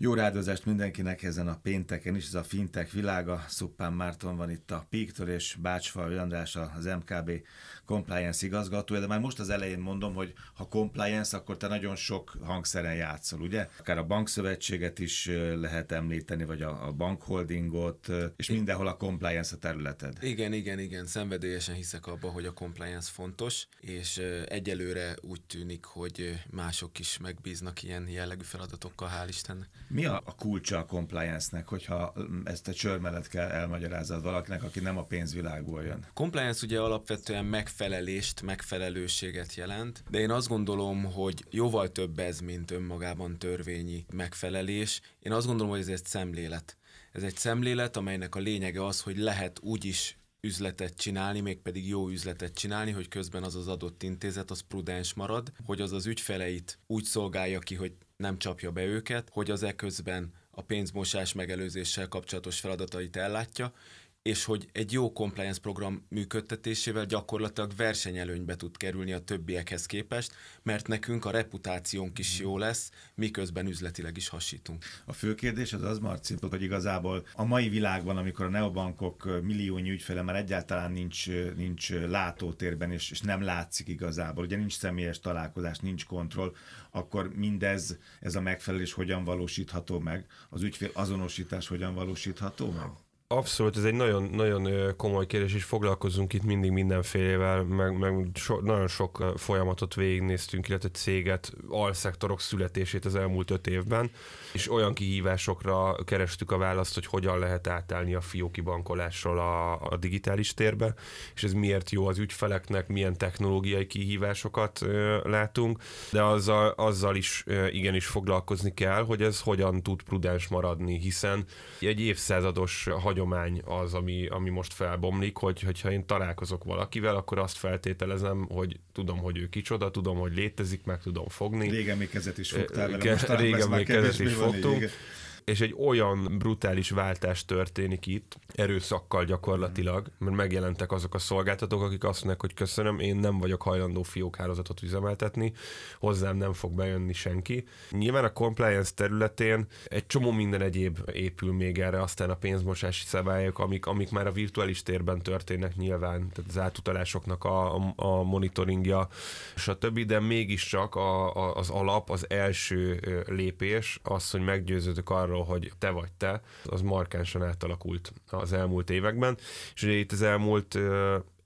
Jó rádozást mindenkinek ezen a pénteken is, ez a fintek világa. Szuppán Márton van itt a Píktől, és Bácsfalvi András az MKB compliance igazgatója, de már most az elején mondom, hogy ha compliance, akkor te nagyon sok hangszeren játszol, ugye? Akár a bankszövetséget is lehet említeni, vagy a, a bankholdingot, és mindenhol a compliance a területed. Igen, igen, igen, szenvedélyesen hiszek abba, hogy a compliance fontos, és egyelőre úgy tűnik, hogy mások is megbíznak ilyen jellegű feladatokkal, hál' Istennek. Mi a, a kulcsa a compliance-nek, hogyha ezt a csörmelet kell elmagyarázod valakinek, aki nem a pénzvilágból jön? Compliance ugye alapvetően megfelelést, megfelelőséget jelent, de én azt gondolom, hogy jóval több ez, mint önmagában törvényi megfelelés. Én azt gondolom, hogy ez egy szemlélet. Ez egy szemlélet, amelynek a lényege az, hogy lehet úgy is üzletet csinálni, mégpedig jó üzletet csinálni, hogy közben az az adott intézet az prudens marad, hogy az az ügyfeleit úgy szolgálja ki, hogy nem csapja be őket, hogy az eközben a pénzmosás megelőzéssel kapcsolatos feladatait ellátja, és hogy egy jó compliance program működtetésével gyakorlatilag versenyelőnybe tud kerülni a többiekhez képest, mert nekünk a reputációnk is jó lesz, miközben üzletileg is hasítunk. A fő kérdés az az, Marci, hogy igazából a mai világban, amikor a neobankok milliónyi ügyfele már egyáltalán nincs, nincs látótérben, és, és nem látszik igazából, ugye nincs személyes találkozás, nincs kontroll, akkor mindez, ez a megfelelés hogyan valósítható meg? Az ügyfél azonosítás hogyan valósítható meg? Abszolút, ez egy nagyon, nagyon komoly kérdés, és foglalkozunk itt mindig mindenfélevel, meg, meg so, nagyon sok folyamatot végignéztünk, illetve céget, alszektorok születését az elmúlt öt évben, és olyan kihívásokra kerestük a választ, hogy hogyan lehet átállni a fióki bankolásról a, a digitális térbe, és ez miért jó az ügyfeleknek, milyen technológiai kihívásokat ö, látunk, de azzal, azzal is ö, igenis foglalkozni kell, hogy ez hogyan tud prudens maradni, hiszen egy évszázados hagy hagyomány az, ami, ami most felbomlik, hogy, hogyha én találkozok valakivel, akkor azt feltételezem, hogy tudom, hogy ő kicsoda, tudom, hogy létezik, meg tudom fogni. Régen még kezet is fogtál vele, most Régen még kezet is fogtunk. Így, és egy olyan brutális váltás történik itt, erőszakkal gyakorlatilag, mert megjelentek azok a szolgáltatók, akik azt mondják, hogy köszönöm, én nem vagyok hajlandó fiókhálózatot üzemeltetni, hozzám nem fog bejönni senki. Nyilván a compliance területén egy csomó minden egyéb épül még erre, aztán a pénzmosási szabályok, amik, amik már a virtuális térben történnek nyilván, tehát az átutalásoknak a, a, a monitoringja, stb., de mégiscsak a, a, az alap, az első lépés az, hogy meggyőződök arról, arról, hogy te vagy te, az markánsan átalakult az elmúlt években, és ugye itt az elmúlt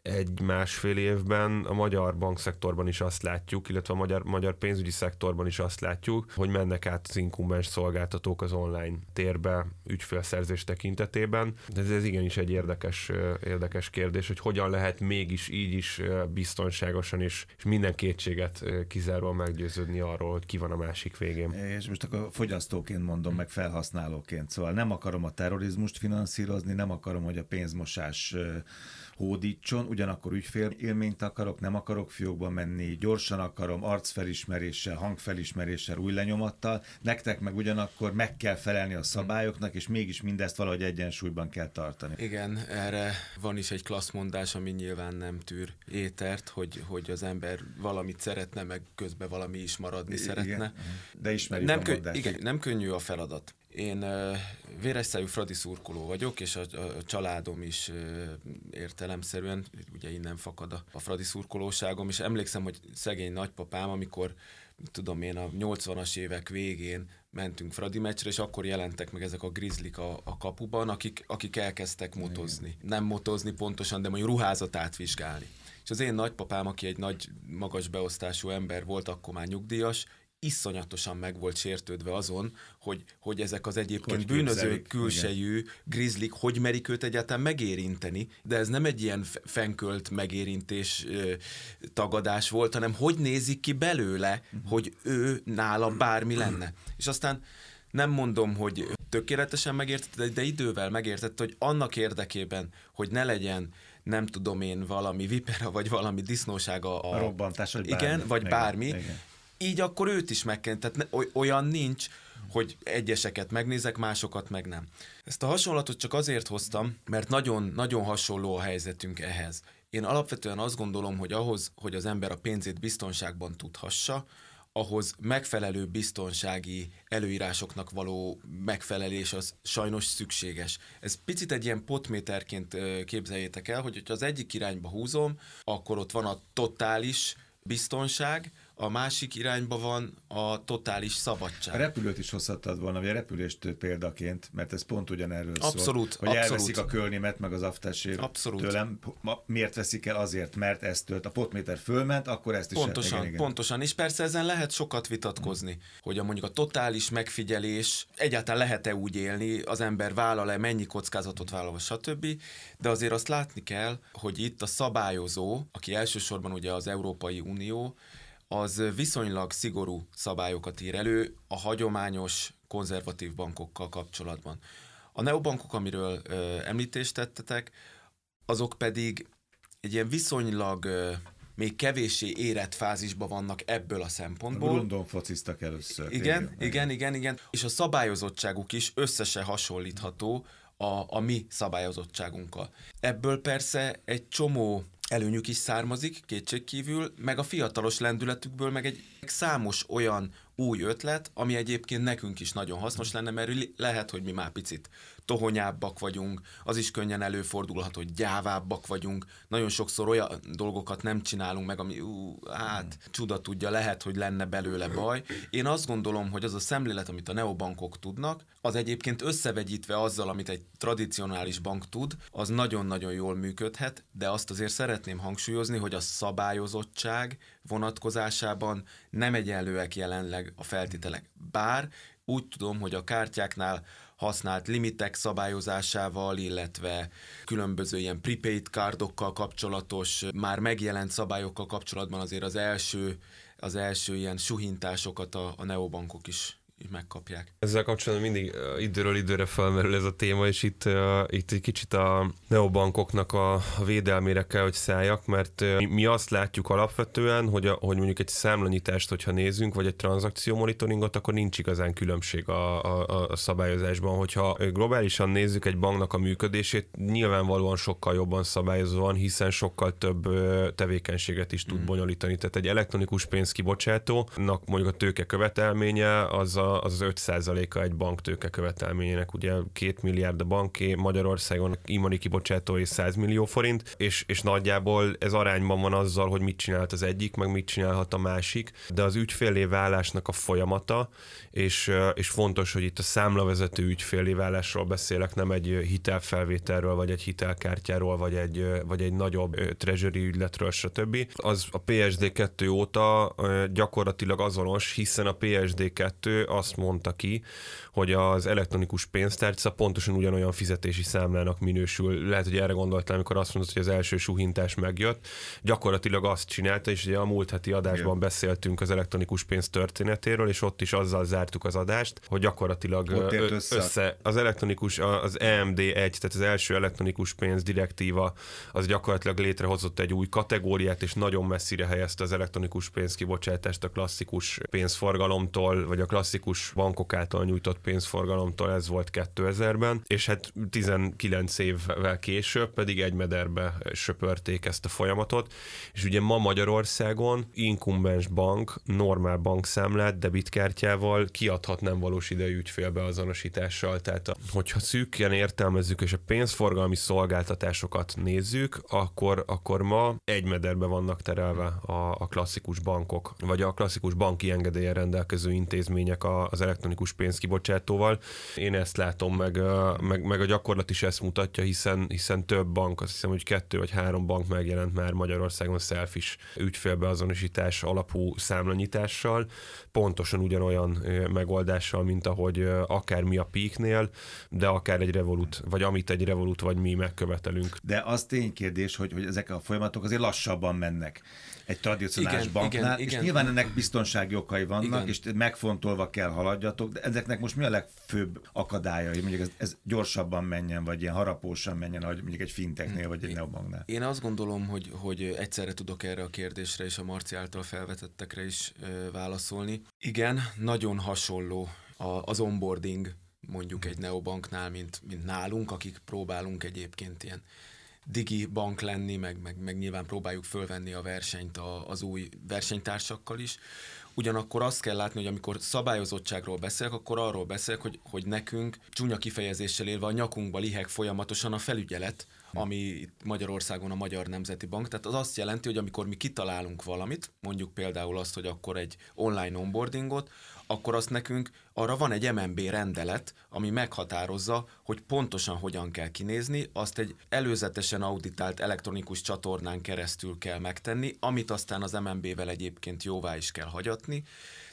egy-másfél évben a magyar bankszektorban is azt látjuk, illetve a magyar, magyar pénzügyi szektorban is azt látjuk, hogy mennek át az inkumbens szolgáltatók az online térbe ügyfélszerzés tekintetében. De ez, ez igenis egy érdekes, érdekes kérdés, hogy hogyan lehet mégis így is biztonságosan és, és minden kétséget kizárva meggyőződni arról, hogy ki van a másik végén. És most akkor fogyasztóként mondom, meg felhasználóként. Szóval nem akarom a terrorizmust finanszírozni, nem akarom, hogy a pénzmosás hódítson, ugyanakkor ügyfélélményt akarok, nem akarok fiókba menni, gyorsan akarom, arcfelismeréssel, hangfelismeréssel, új lenyomattal, nektek meg ugyanakkor meg kell felelni a szabályoknak, és mégis mindezt valahogy egyensúlyban kell tartani. Igen, erre van is egy klasszmondás, ami nyilván nem tűr étert, hogy, hogy az ember valamit szeretne, meg közben valami is maradni igen, szeretne. De ismerjük nem a kö- Igen, nem könnyű a feladat. Én uh, véresszájú Fradi szurkoló vagyok, és a, a családom is értelemszerűen, ugye innen fakad a, a Fradi szurkolóságom, és emlékszem, hogy szegény nagypapám, amikor tudom én, a 80-as évek végén mentünk Fradi meccsre, és akkor jelentek meg ezek a grizzlik a, a kapuban, akik, akik elkezdtek motozni. Igen. Nem motozni pontosan, de mondjuk ruházatát vizsgálni. És az én nagypapám, aki egy nagy, magas beosztású ember volt, akkor már nyugdíjas, iszonyatosan meg volt sértődve azon, hogy, hogy ezek az egyébként hogy bűnöző külsejű igen. grizzlik, hogy merik őt egyáltalán megérinteni, de ez nem egy ilyen fenkölt megérintés ö, tagadás volt, hanem hogy nézik ki belőle, uh-huh. hogy ő nála bármi lenne. És aztán nem mondom, hogy tökéletesen megértette, de idővel megértette, hogy annak érdekében, hogy ne legyen nem tudom én, valami vipera, vagy valami disznósága a, a robbantás, vagy igen, bármi. vagy bármi, igen így akkor őt is meg kell. Tehát olyan nincs, hogy egyeseket megnézek, másokat meg nem. Ezt a hasonlatot csak azért hoztam, mert nagyon-nagyon hasonló a helyzetünk ehhez. Én alapvetően azt gondolom, hogy ahhoz, hogy az ember a pénzét biztonságban tudhassa, ahhoz megfelelő biztonsági előírásoknak való megfelelés az sajnos szükséges. Ez picit egy ilyen potméterként képzeljétek el, hogy ha az egyik irányba húzom, akkor ott van a totális biztonság, a másik irányba van a totális szabadság. A repülőt is hozhattad volna, vagy a repülést példaként, mert ez pont ugyanerről abszolút, szól. Hogy abszolút. elveszik a kölnémet, meg az abszolút. tőlem. Miért veszik el? Azért, mert ezt tölt. A potméter fölment, akkor ezt is Pontosan, igen, igen. pontosan. És persze ezen lehet sokat vitatkozni, hmm. hogy a mondjuk a totális megfigyelés, egyáltalán lehet-e úgy élni, az ember vállal-e, mennyi kockázatot vállal, stb. De azért azt látni kell, hogy itt a szabályozó, aki elsősorban ugye az Európai Unió, az viszonylag szigorú szabályokat ír elő a hagyományos konzervatív bankokkal kapcsolatban. A neobankok, amiről ö, említést tettetek, azok pedig egy ilyen viszonylag ö, még kevéssé érett fázisban vannak ebből a szempontból. Rundon fociztak először. Igen, igen, igen, igen, igen. És a szabályozottságuk is összese hasonlítható a, a mi szabályozottságunkkal. Ebből persze egy csomó előnyük is származik, kétségkívül, meg a fiatalos lendületükből, meg egy számos olyan új ötlet, ami egyébként nekünk is nagyon hasznos lenne, mert lehet, hogy mi már picit tohonyábbak vagyunk, az is könnyen előfordulhat, hogy gyávábbak vagyunk, nagyon sokszor olyan dolgokat nem csinálunk meg, ami ú, hát csuda tudja, lehet, hogy lenne belőle baj. Én azt gondolom, hogy az a szemlélet, amit a neobankok tudnak, az egyébként összevegyítve azzal, amit egy tradicionális bank tud, az nagyon-nagyon jól működhet, de azt azért szeretném hangsúlyozni, hogy a szabályozottság vonatkozásában nem egyenlőek jelenleg a feltételek. Bár úgy tudom, hogy a kártyáknál használt limitek szabályozásával, illetve különböző ilyen prepaid kárdokkal kapcsolatos, már megjelent szabályokkal kapcsolatban azért az első, az első ilyen suhintásokat a, a neobankok is így megkapják. Ezzel kapcsolatban mindig időről időre felmerül ez a téma, és itt, itt egy kicsit a neobankoknak a, védelmére kell, hogy szálljak, mert mi, azt látjuk alapvetően, hogy, a, hogy mondjuk egy számlanyítást, hogyha nézünk, vagy egy tranzakció monitoringot, akkor nincs igazán különbség a, a, a szabályozásban. Hogyha globálisan nézzük egy banknak a működését, nyilvánvalóan sokkal jobban szabályozva van, hiszen sokkal több tevékenységet is tud mm. bonyolítani. Tehát egy elektronikus pénzkibocsátónak mondjuk a tőke követelménye az a az az 5%-a egy banktőke követelményének, ugye 2 milliárd a banké, Magyarországon imani kibocsátói 100 millió forint, és, és nagyjából ez arányban van azzal, hogy mit csinált az egyik, meg mit csinálhat a másik, de az ügyfélé válásnak a folyamata, és, és fontos, hogy itt a számlavezető ügyfélé válásról beszélek, nem egy hitelfelvételről, vagy egy hitelkártyáról, vagy egy, vagy egy nagyobb treasury ügyletről, stb. Az a PSD2 óta gyakorlatilag azonos, hiszen a PSD2 azt mondta ki, hogy az elektronikus pénztárca pontosan ugyanolyan fizetési számlának minősül. Lehet, hogy erre gondoltál, amikor azt mondod, hogy az első suhintás megjött. Gyakorlatilag azt csinálta, és ugye a múlt heti adásban Igen. beszéltünk az elektronikus pénz történetéről, és ott is azzal zártuk az adást, hogy gyakorlatilag össze. össze az elektronikus, az EMD1, tehát az első elektronikus pénz direktíva, az gyakorlatilag létrehozott egy új kategóriát, és nagyon messzire helyezte az elektronikus pénzkibocsátást a klasszikus pénzforgalomtól, vagy a klasszikus bankok által nyújtott pénzforgalomtól, ez volt 2000-ben, és hát 19 évvel később pedig egy mederbe söpörték ezt a folyamatot, és ugye ma Magyarországon inkumbens bank, normál bankszámlát debitkártyával kiadhat nem valós idejű ügyfélbeazonosítással, tehát a, hogyha szűkken értelmezzük és a pénzforgalmi szolgáltatásokat nézzük, akkor, akkor ma egy mederbe vannak terelve a, a klasszikus bankok, vagy a klasszikus banki engedélyen rendelkező intézmények az elektronikus pénzkibocsátásra, kibocsátóval. Én ezt látom, meg, meg, meg a gyakorlat is ezt mutatja, hiszen, hiszen több bank, azt hiszem, hogy kettő vagy három bank megjelent már Magyarországon selfish ügyfélbeazonosítás alapú számlanyítással, pontosan ugyanolyan megoldással, mint ahogy akár mi a Peaknél, de akár egy Revolut, vagy amit egy Revolut vagy mi megkövetelünk. De az ténykérdés, hogy, hogy ezek a folyamatok azért lassabban mennek egy tradicionális igen, banknál, igen, és igen. nyilván ennek biztonsági okai vannak, igen. és megfontolva kell haladjatok, de ezeknek most mi a legfőbb akadályai? Mondjuk ez, ez gyorsabban menjen, vagy ilyen harapósan menjen, ahogy mondjuk egy finteknél, vagy egy neobanknál? Én azt gondolom, hogy, hogy egyszerre tudok erre a kérdésre és a Marci által felvetettekre is ö, válaszolni. Igen, nagyon hasonló a, az onboarding mondjuk egy neobanknál, mint, mint nálunk, akik próbálunk egyébként ilyen digi bank lenni, meg, meg, meg nyilván próbáljuk fölvenni a versenyt a, az új versenytársakkal is. Ugyanakkor azt kell látni, hogy amikor szabályozottságról beszélek, akkor arról beszélek, hogy, hogy nekünk csúnya kifejezéssel élve a nyakunkba liheg folyamatosan a felügyelet, ami itt Magyarországon a Magyar Nemzeti Bank. Tehát az azt jelenti, hogy amikor mi kitalálunk valamit, mondjuk például azt, hogy akkor egy online onboardingot, akkor azt nekünk arra van egy MNB rendelet, ami meghatározza, hogy pontosan hogyan kell kinézni, azt egy előzetesen auditált elektronikus csatornán keresztül kell megtenni, amit aztán az MNB-vel egyébként jóvá is kell hagyatni.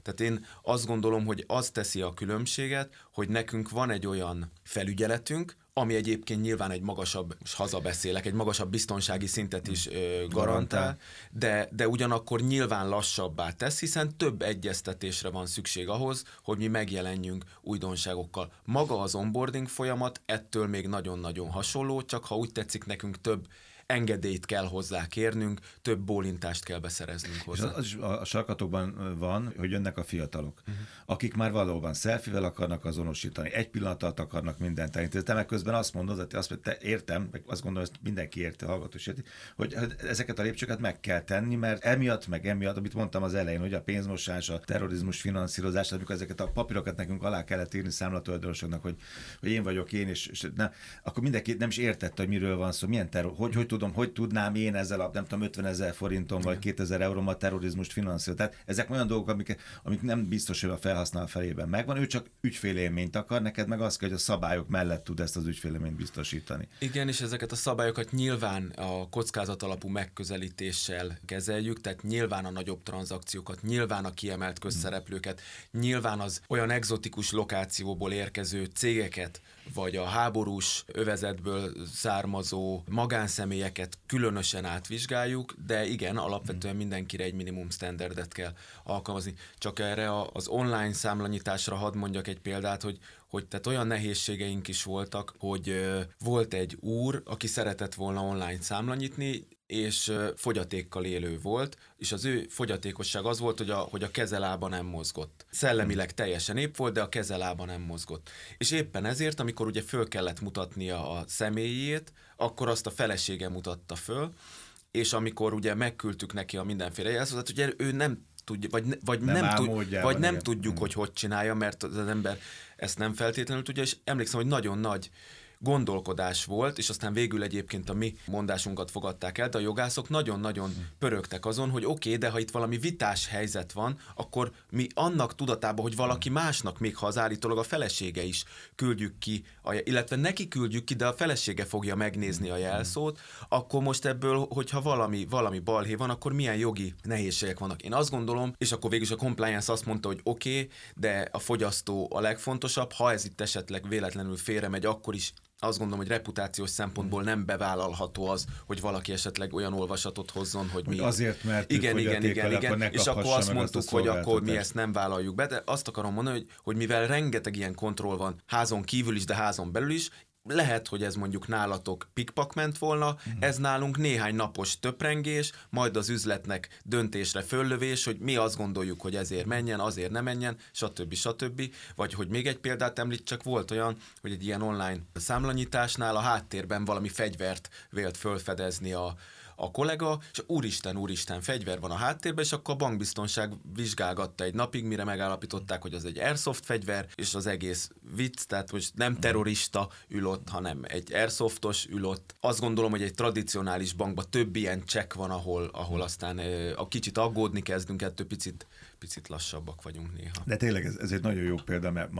Tehát én azt gondolom, hogy az teszi a különbséget, hogy nekünk van egy olyan felügyeletünk, ami egyébként nyilván egy magasabb, és hazabeszélek, egy magasabb biztonsági szintet is ö, garantál, de, de ugyanakkor nyilván lassabbá tesz, hiszen több egyeztetésre van szükség ahhoz, hogy mi megjelenjünk újdonságokkal. Maga az onboarding folyamat ettől még nagyon-nagyon hasonló, csak ha úgy tetszik, nekünk több engedélyt kell hozzá kérnünk, több bólintást kell beszereznünk hozzá. És az is a sarkatokban van, hogy jönnek a fiatalok, uh-huh. akik már valóban szelfivel akarnak azonosítani, egy pillanat alatt akarnak mindent elintézni. Te meg közben azt mondod, hogy azt mondod, te értem, meg azt gondolom, hogy mindenki érti, hallgató érti, hogy ezeket a lépcsőket meg kell tenni, mert emiatt, meg emiatt, amit mondtam az elején, hogy a pénzmosás, a terrorizmus finanszírozás, amikor ezeket a papírokat nekünk alá kellett írni számlatulajdonosoknak, hogy, hogy én vagyok én, és, és ne, akkor mindenki nem is értette, hogy miről van szó, milyen terror, hogy, hogy tudom, hogy tudnám én ezzel a nem tudom, 50 ezer forinton vagy 2000 eurómmal terrorizmust finanszírozni. Tehát ezek olyan dolgok, amik, amik nem biztos, hogy a felhasználó felében megvan, ő csak ügyfélélményt akar, neked meg az kell, hogy a szabályok mellett tud ezt az ügyfélélményt biztosítani. Igen, és ezeket a szabályokat nyilván a kockázat alapú megközelítéssel kezeljük, tehát nyilván a nagyobb tranzakciókat, nyilván a kiemelt közszereplőket, nyilván az olyan egzotikus lokációból érkező cégeket, vagy a háborús övezetből származó magánszemélyeket különösen átvizsgáljuk, de igen, alapvetően mindenkire egy minimum standardet kell alkalmazni. Csak erre az online számlanyításra hadd mondjak egy példát, hogy hogy tehát olyan nehézségeink is voltak, hogy volt egy úr, aki szeretett volna online számlanyítni, és fogyatékkal élő volt, és az ő fogyatékosság az volt, hogy a, hogy a kezelába nem mozgott. Szellemileg teljesen épp volt, de a kezelába nem mozgott. És éppen ezért, amikor ugye föl kellett mutatnia a személyét, akkor azt a felesége mutatta föl, és amikor ugye megküldtük neki a mindenféle jelzőt, ugye ő nem tudja, vagy, vagy nem, nem, tud, vagy nem tudjuk, hmm. hogy hogy csinálja, mert az ember ezt nem feltétlenül tudja, és emlékszem, hogy nagyon nagy gondolkodás volt, és aztán végül egyébként a mi mondásunkat fogadták el, de a jogászok nagyon-nagyon pörögtek azon, hogy oké, okay, de ha itt valami vitás helyzet van, akkor mi annak tudatában, hogy valaki másnak, még ha az állítólag a felesége is küldjük ki, illetve neki küldjük ki, de a felesége fogja megnézni a jelszót, akkor most ebből, hogyha valami, valami balhé van, akkor milyen jogi nehézségek vannak. Én azt gondolom, és akkor végül is a compliance azt mondta, hogy oké, okay, de a fogyasztó a legfontosabb, ha ez itt esetleg véletlenül félre megy, akkor is azt gondolom, hogy reputációs szempontból nem bevállalható az, hogy valaki esetleg olyan olvasatot hozzon, hogy mi... Azért, mert igen, igen, igen, igen, és akkor azt mondtuk, hogy akkor mi ezt nem vállaljuk be, de azt akarom mondani, hogy, hogy mivel rengeteg ilyen kontroll van házon kívül is, de házon belül is, lehet, hogy ez mondjuk nálatok pikpak ment volna, mm. ez nálunk néhány napos töprengés, majd az üzletnek döntésre föllövés, hogy mi azt gondoljuk, hogy ezért menjen, azért nem menjen, stb. stb. Vagy hogy még egy példát említ, csak volt olyan, hogy egy ilyen online számlanyításnál a háttérben valami fegyvert vélt fölfedezni a, a kollega, és úristen, úristen, fegyver van a háttérben, és akkor a bankbiztonság vizsgálgatta egy napig, mire megállapították, hogy az egy airsoft fegyver, és az egész vicc, tehát most nem terrorista ül ott, hanem egy airsoftos ül ott. Azt gondolom, hogy egy tradicionális bankban több ilyen csekk van, ahol, ahol aztán a kicsit aggódni kezdünk, ettől picit picit lassabbak vagyunk néha. De tényleg ez, ez egy nagyon jó példa, mert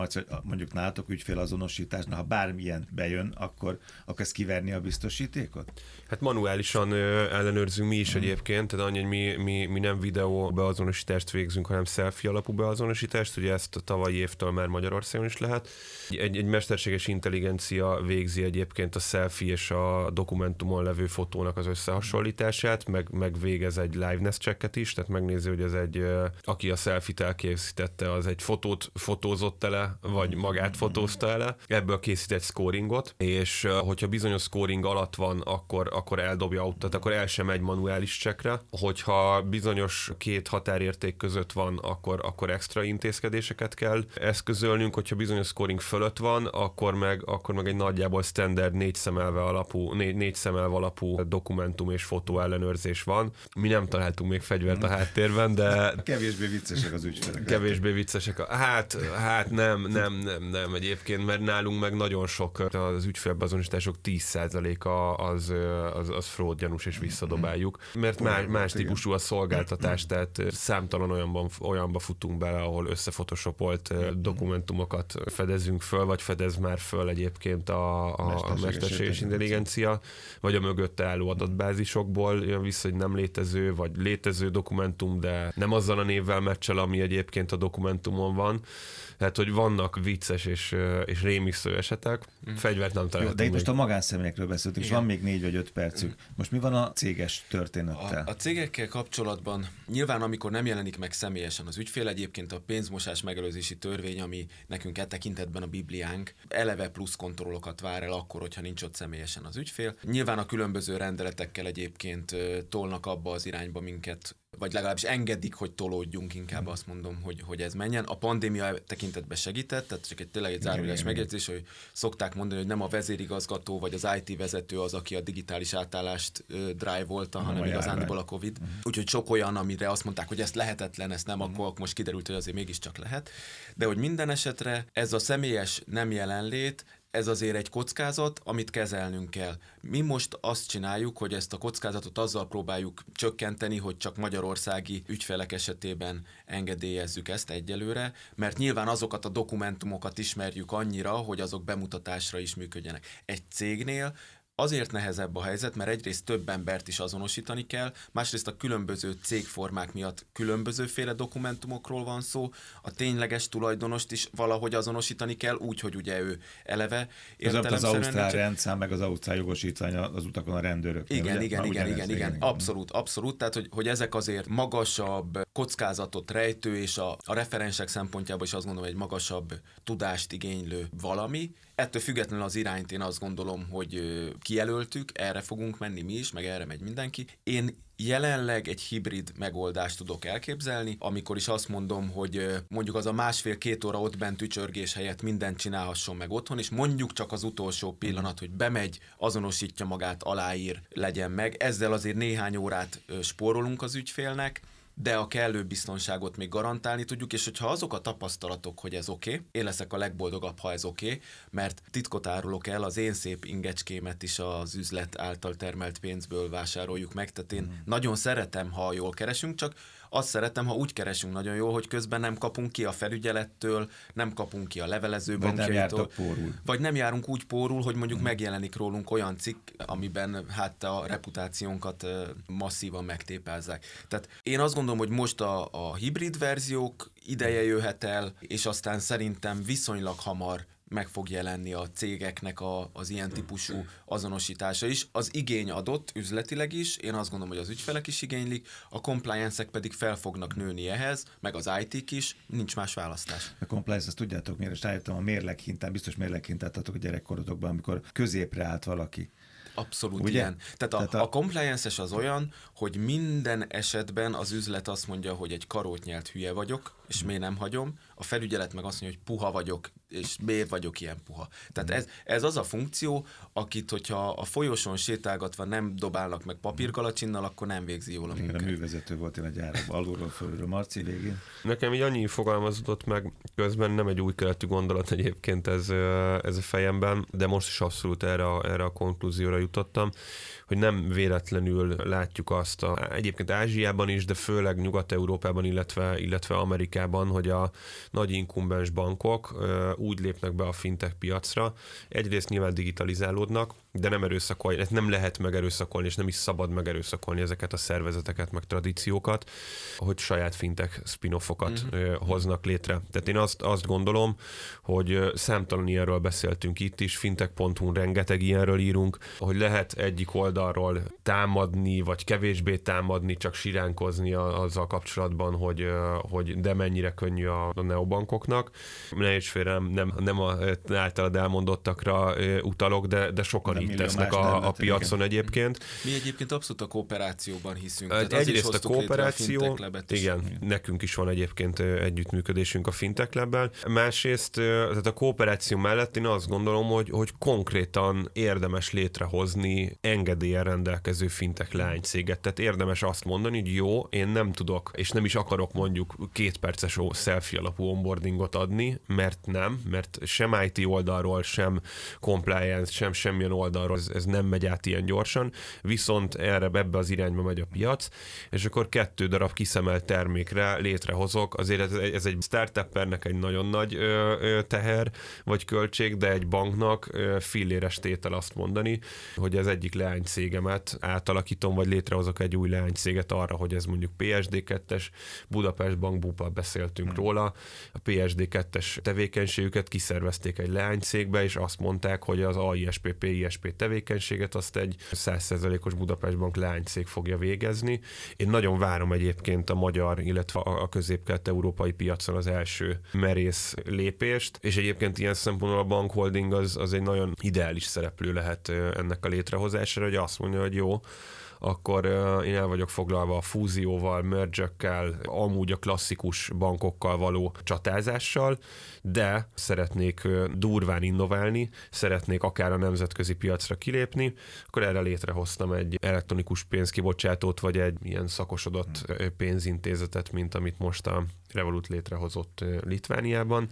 mondjuk nálatok ügyfélazonosításnál, ha bármilyen bejön, akkor, akkor ezt kiverni a biztosítékot? Hát manuálisan ö, ellenőrzünk mi is hmm. egyébként, tehát annyi, hogy mi, mi, mi nem videó beazonosítást végzünk, hanem selfie alapú beazonosítást, ugye ezt a tavalyi évtől már Magyarországon is lehet. Egy, egy mesterséges intelligencia végzi egyébként a selfie és a dokumentumon levő fotónak az összehasonlítását, meg, meg végez egy liveness checket is, tehát megnézi, hogy ez egy, aki a selfie-t elkészítette, az egy fotót fotózott ele, vagy magát fotózta ele. Ebből készít egy scoringot, és hogyha bizonyos scoring alatt van, akkor, akkor eldobja ott, tehát akkor el sem megy manuális csekre. Hogyha bizonyos két határérték között van, akkor, akkor extra intézkedéseket kell eszközölnünk, hogyha bizonyos scoring fölött van, akkor meg, akkor meg egy nagyjából standard négy szemelve alapú, négy, négy szemelve alapú dokumentum és fotó ellenőrzés van. Mi nem találtunk még fegyvert a háttérben, de... Kevésbé viccesek az ügyfelek. Kevésbé viccesek. Hát, hát nem, nem, nem, nem egyébként, mert nálunk meg nagyon sok az ügyfélbeazonosítások 10%-a az, az, az fraud gyanús és visszadobáljuk, mert más, más típusú a szolgáltatás, tehát számtalan olyanban, olyanba futunk bele, ahol összefotoshopolt dokumentumokat fedezünk föl, vagy fedez már föl egyébként a, a, a mesterséges intelligencia, vagy a mögötte álló adatbázisokból jön vissza, hogy nem létező, vagy létező dokumentum, de nem azzal a névvel meccsel, ami egyébként a dokumentumon van. Tehát, hogy vannak vicces és, és rémisztő esetek, mm. fegyvert nem találtunk De itt most a magánszemélyekről beszéltünk, és van még négy vagy öt percük. Most mi van a céges történettel? A, a cégekkel kapcsolatban nyilván, amikor nem jelenik meg személyesen az ügyfél, egyébként a pénzmosás megelőzési törvény, ami nekünk e tekintetben a Bibliánk, eleve plusz kontrollokat vár el akkor, hogyha nincs ott személyesen az ügyfél. Nyilván a különböző rendeletekkel egyébként tolnak abba az irányba minket, vagy legalábbis engedik, hogy tolódjunk, inkább azt mondom, hogy, hogy ez menjen. A pandémia tekintetben segített, tehát csak egy tényleg egy zárójeles megjegyzés, hogy szokták mondani, hogy nem a vezérigazgató vagy az IT vezető az, aki a digitális átállást uh, drive-volta, hanem igazándiból a Covid. Uh-huh. Úgyhogy sok olyan, amire azt mondták, hogy ezt lehetetlen, ezt nem, uh-huh. akkor most kiderült, hogy azért mégiscsak lehet. De hogy minden esetre ez a személyes nem jelenlét, ez azért egy kockázat, amit kezelnünk kell. Mi most azt csináljuk, hogy ezt a kockázatot azzal próbáljuk csökkenteni, hogy csak magyarországi ügyfelek esetében engedélyezzük ezt egyelőre, mert nyilván azokat a dokumentumokat ismerjük annyira, hogy azok bemutatásra is működjenek. Egy cégnél azért nehezebb a helyzet, mert egyrészt több embert is azonosítani kell, másrészt a különböző cégformák miatt különbözőféle dokumentumokról van szó, a tényleges tulajdonost is valahogy azonosítani kell, úgy, hogy ugye ő eleve Ez az Ausztrál rendszám, meg az Ausztrál jogosítvány az utakon a rendőrök. Igen, ugye? igen, igen, igen, igen, abszolút, abszolút, tehát hogy, hogy ezek azért magasabb kockázatot rejtő, és a, a referensek szempontjából is azt gondolom, egy magasabb tudást igénylő valami, Ettől függetlenül az irányt én azt gondolom, hogy kijelöltük, erre fogunk menni mi is, meg erre megy mindenki. Én jelenleg egy hibrid megoldást tudok elképzelni, amikor is azt mondom, hogy mondjuk az a másfél-két óra ott bent ücsörgés helyett mindent csinálhasson meg otthon, és mondjuk csak az utolsó pillanat, hogy bemegy, azonosítja magát, aláír, legyen meg. Ezzel azért néhány órát spórolunk az ügyfélnek, de a kellő biztonságot még garantálni tudjuk, és hogyha azok a tapasztalatok, hogy ez oké, okay, én leszek a legboldogabb, ha ez oké, okay, mert titkot árulok el, az én szép ingecskémet is az üzlet által termelt pénzből vásároljuk meg, tehát én mm. nagyon szeretem, ha jól keresünk, csak azt szeretem, ha úgy keresünk nagyon jól, hogy közben nem kapunk ki a felügyelettől, nem kapunk ki a levelező vagy bankjaitól. Nem vagy nem járunk úgy pórul, hogy mondjuk hmm. megjelenik rólunk olyan cikk, amiben hát a reputációnkat masszívan megtépázzák. Tehát én azt gondolom, hogy most a, a hibrid verziók ideje jöhet el, és aztán szerintem viszonylag hamar meg fog jelenni a cégeknek a, az ilyen típusú azonosítása is. Az igény adott üzletileg is, én azt gondolom, hogy az ügyfelek is igénylik, a compliance-ek pedig fel fognak nőni ehhez, meg az IT-k is, nincs más választás. A compliance, ezt tudjátok miért, és rájöttem a mérleghintán, biztos mérleghintát adtok a gyerekkorotokban, amikor középre állt valaki. Abszolút Ugye? ilyen. Tehát, Tehát a, a... a compliance az olyan, hogy minden esetben az üzlet azt mondja, hogy egy karótnyelt hülye vagyok, és miért nem hagyom, a felügyelet meg azt mondja, hogy puha vagyok, és miért vagyok ilyen puha. Tehát ez, ez az a funkció, akit, hogyha a folyosón sétálgatva nem dobálnak meg papírgalacsinnal, akkor nem végzi jól a munkát. Igen, a művezető volt én a gyárban, alulról fölülről, Marci végén. Nekem így annyi fogalmazódott meg közben, nem egy új keletű gondolat egyébként ez, ez a fejemben, de most is abszolút erre a, erre a konklúzióra jutottam, hogy nem véletlenül látjuk azt a, egyébként Ázsiában is, de főleg Nyugat-Európában, illetve, illetve Amerikában, hogy a nagy inkumbens bankok úgy lépnek be a fintech piacra, egyrészt nyilván digitalizálódnak, de nem erőszakolni, nem lehet megerőszakolni, és nem is szabad megerőszakolni ezeket a szervezeteket, meg tradíciókat, hogy saját fintek spin-offokat uh-huh. hoznak létre. Tehát én azt, azt gondolom, hogy számtalan ilyenről beszéltünk itt is, fintech.hu rengeteg ilyenről írunk, hogy lehet egyik oldalról támadni, vagy kevésbé támadni, csak siránkozni azzal kapcsolatban, hogy, hogy de mennyire könnyű a neobankoknak. Ne is félre, nem, nem a általad elmondottakra utalok, de, de sokan így tesznek a, a piacon igen. egyébként. Mi egyébként abszolút a kooperációban hiszünk. Tehát Egyrészt a kooperáció, a igen, is. nekünk is van egyébként együttműködésünk a Fintech lab Másrészt, tehát a kooperáció mellett én azt gondolom, hogy, hogy konkrétan érdemes létrehozni engedélyen rendelkező Fintech leánycéget. Tehát érdemes azt mondani, hogy jó, én nem tudok, és nem is akarok mondjuk két perces selfie alapú onboardingot adni, mert nem, mert sem IT oldalról, sem compliance, sem semmilyen oldalról ez, ez nem megy át ilyen gyorsan, viszont erre ebbe az irányba megy a piac, és akkor kettő darab kiszemelt termékre létrehozok, azért ez, ez egy startuppernek egy nagyon nagy ö, ö, teher, vagy költség, de egy banknak ö, filléres tétel azt mondani, hogy az egyik leánycégemet átalakítom, vagy létrehozok egy új leánycéget arra, hogy ez mondjuk PSD2-es, Budapest Bank Bupa beszéltünk hmm. róla, a PSD2-es tevékenységüket kiszervezték egy leánycégbe, és azt mondták, hogy az AISP, PISP tevékenységet azt egy 100%-os Budapest Bank leánycég fogja végezni. Én nagyon várom egyébként a magyar, illetve a közép-kelet-európai piacon az első merész lépést, és egyébként ilyen szempontból a bankholding az, az egy nagyon ideális szereplő lehet ennek a létrehozására, hogy azt mondja, hogy jó, akkor én el vagyok foglalva a fúzióval, merge amúgy a klasszikus bankokkal való csatázással, de szeretnék durván innoválni, szeretnék akár a nemzetközi piacra kilépni, akkor erre létrehoztam egy elektronikus pénzkibocsátót, vagy egy ilyen szakosodott pénzintézetet, mint amit most a Revolut létrehozott Litvániában,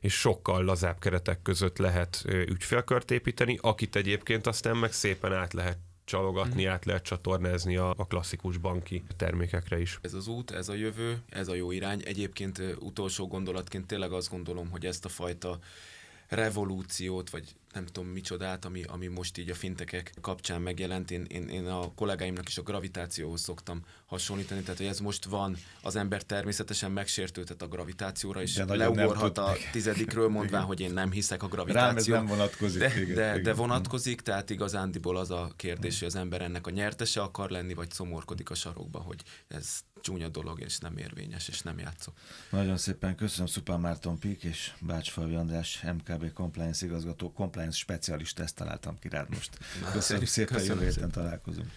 és sokkal lazább keretek között lehet ügyfélkört építeni, akit egyébként aztán meg szépen át lehet csalogatni, át lehet csatornázni a, a klasszikus banki termékekre is. Ez az út, ez a jövő, ez a jó irány. Egyébként utolsó gondolatként tényleg azt gondolom, hogy ezt a fajta revolúciót, vagy nem tudom micsodát, ami, ami most így a fintekek kapcsán megjelent. Én, én, én a kollégáimnak is a gravitációhoz szoktam hasonlítani, tehát hogy ez most van, az ember természetesen megsértődhet a gravitációra, és leugorhat a tizedikről, mondván, hogy én nem hiszek a gravitációra. Rám ez nem vonatkozik. De, igen, de, igen. de vonatkozik, tehát igazándiból az a kérdés, hogy az ember ennek a nyertese akar lenni, vagy szomorkodik a sarokba, hogy ez csúnya dolog, és nem érvényes, és nem játszok. Nagyon szépen köszönöm Szupán Márton Pik és Bácsfalvi András, MKB Compliance igazgató, compliance specialist ezt találtam ki rád most. Köszönöm szépen, köszönöm jövő héten találkozunk.